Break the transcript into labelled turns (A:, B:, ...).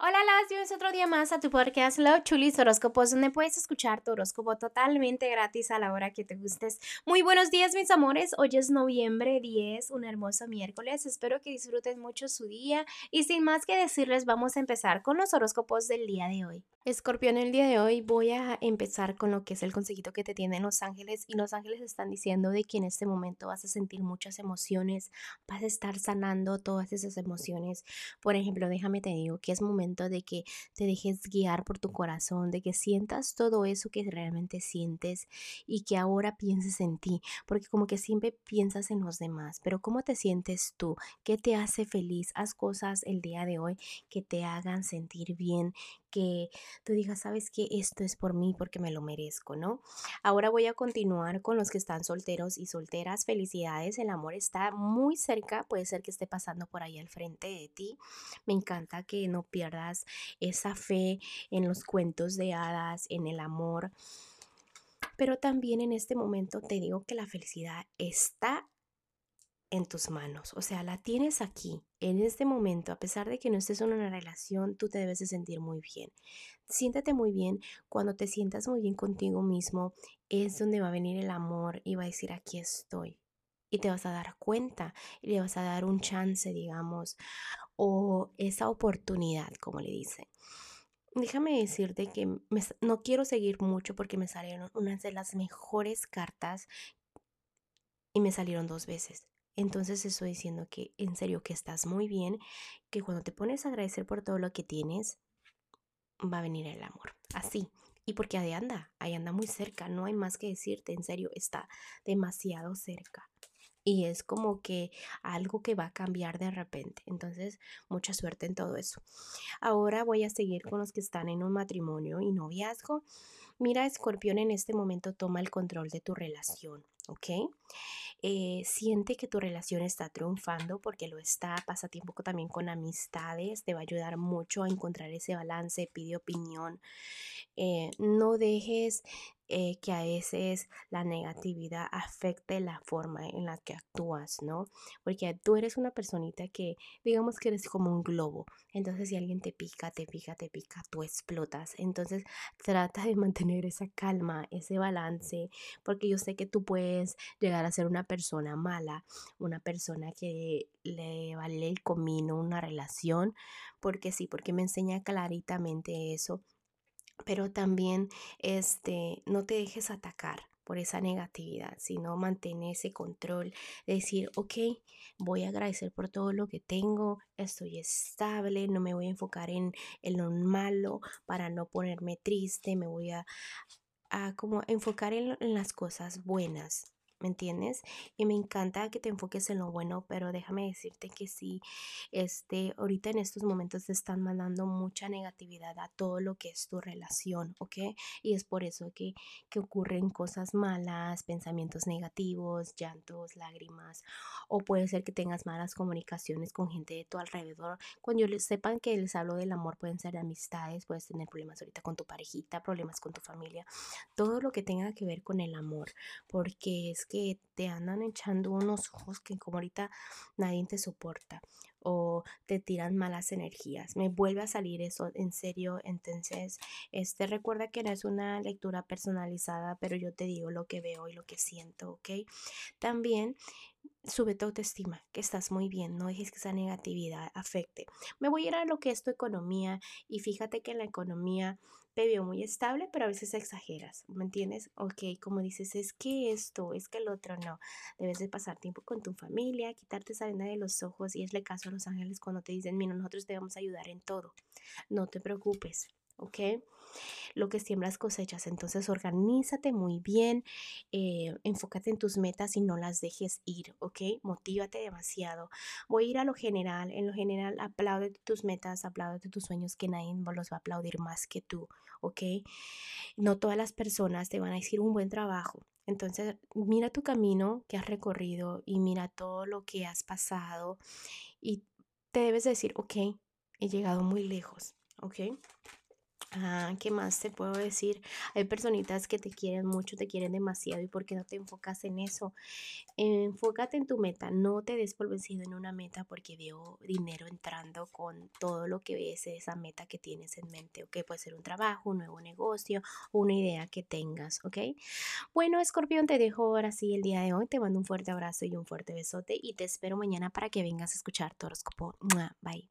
A: Hola, las bienvenidos otro día más a tu podcast Love Chulis Horóscopos, donde puedes escuchar tu horóscopo totalmente gratis a la hora que te gustes. Muy buenos días, mis amores. Hoy es noviembre 10, un hermoso miércoles. Espero que disfruten mucho su día. Y sin más que decirles, vamos a empezar con los horóscopos del día de hoy. Escorpión, el día de hoy voy a empezar con lo que es el consejito que te tienen los ángeles. Y los ángeles están diciendo de que en este momento vas a sentir muchas emociones, vas a estar sanando todas esas emociones. Por ejemplo, déjame te digo que es momento de que te dejes guiar por tu corazón, de que sientas todo eso que realmente sientes y que ahora pienses en ti, porque como que siempre piensas en los demás, pero ¿cómo te sientes tú? ¿Qué te hace feliz? Haz cosas el día de hoy que te hagan sentir bien, que tú digas, sabes que esto es por mí porque me lo merezco, ¿no? Ahora voy a continuar con los que están solteros y solteras. Felicidades, el amor está muy cerca, puede ser que esté pasando por ahí al frente de ti. Me encanta que no pierdas esa fe en los cuentos de hadas, en el amor. Pero también en este momento te digo que la felicidad está en tus manos, o sea, la tienes aquí, en este momento, a pesar de que no estés en una relación, tú te debes de sentir muy bien. Siéntate muy bien, cuando te sientas muy bien contigo mismo, es donde va a venir el amor y va a decir, aquí estoy. Y te vas a dar cuenta y le vas a dar un chance, digamos, o esa oportunidad, como le dicen. Déjame decirte que no quiero seguir mucho porque me salieron unas de las mejores cartas y me salieron dos veces. Entonces estoy diciendo que en serio que estás muy bien, que cuando te pones a agradecer por todo lo que tienes, va a venir el amor. Así. Y porque ahí anda, ahí anda muy cerca, no hay más que decirte, en serio, está demasiado cerca. Y es como que algo que va a cambiar de repente. Entonces, mucha suerte en todo eso. Ahora voy a seguir con los que están en un matrimonio y noviazgo. Mira, escorpión, en este momento toma el control de tu relación, ¿ok? Eh, siente que tu relación está triunfando porque lo está, pasa tiempo también con amistades, te va a ayudar mucho a encontrar ese balance, pide opinión. Eh, no dejes eh, que a veces la negatividad afecte la forma en la que actúas, ¿no? Porque tú eres una personita que, digamos que eres como un globo. Entonces, si alguien te pica, te pica, te pica, tú explotas. Entonces, trata de mantener esa calma, ese balance, porque yo sé que tú puedes llegar a ser una persona mala, una persona que le vale el comino una relación, porque sí, porque me enseña claritamente eso pero también este, no te dejes atacar por esa negatividad, sino mantén ese control de decir, ok, voy a agradecer por todo lo que tengo, estoy estable, no me voy a enfocar en, lo malo para no ponerme triste, me voy a, a como enfocar en las cosas buenas, ¿me entiendes? Y me encanta que te enfoques en lo bueno, pero déjame decirte que sí, este, ahorita en estos momentos te están mandando mucha negatividad a todo lo que es tu relación, ¿ok? Y es por eso que, que ocurren cosas malas, pensamientos negativos, llantos, lágrimas, o puede ser que tengas malas comunicaciones con gente de tu alrededor. Cuando sepan que les hablo del amor, pueden ser de amistades, puedes tener problemas ahorita con tu parejita, problemas con tu familia, todo lo que tenga que ver con el amor, porque es que te andan echando unos ojos que como ahorita nadie te soporta o te tiran malas energías. Me vuelve a salir eso en serio. Entonces, este recuerda que no es una lectura personalizada, pero yo te digo lo que veo y lo que siento, ¿ok? También sube tu autoestima, que estás muy bien, no dejes que esa negatividad afecte. Me voy a ir a lo que es tu economía y fíjate que en la economía te veo muy estable, pero a veces exageras, ¿me entiendes? Ok, como dices, es que esto, es que el otro no. Debes de pasar tiempo con tu familia, quitarte esa venda de los ojos y es el caso a los ángeles cuando te dicen, mira, nosotros te vamos a ayudar en todo. No te preocupes, ¿ok? Lo que siembras cosechas, entonces organízate muy bien, eh, enfócate en tus metas y no las dejes ir, ¿ok? Motívate demasiado. Voy a ir a lo general, en lo general aplaude tus metas, aplaude tus sueños, que nadie los va a aplaudir más que tú, ¿ok? No todas las personas te van a decir un buen trabajo, entonces, mira tu camino que has recorrido y mira todo lo que has pasado y te debes decir, ok, he llegado muy lejos, ¿ok? Ah, ¿qué más te puedo decir? Hay personitas que te quieren mucho, te quieren demasiado y ¿por qué no te enfocas en eso? Enfócate en tu meta, no te des por vencido en una meta porque veo dinero entrando con todo lo que ves, esa meta que tienes en mente, ¿ok? Puede ser un trabajo, un nuevo negocio, una idea que tengas, ¿ok? Bueno, Escorpión, te dejo ahora sí el día de hoy, te mando un fuerte abrazo y un fuerte besote y te espero mañana para que vengas a escuchar tu. Bye.